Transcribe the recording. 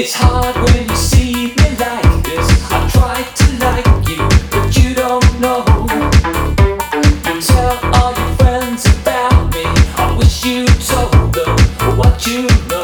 It's hard when you see me like this. I try to like you, but you don't know. You tell all your friends about me. I wish you told them what you know.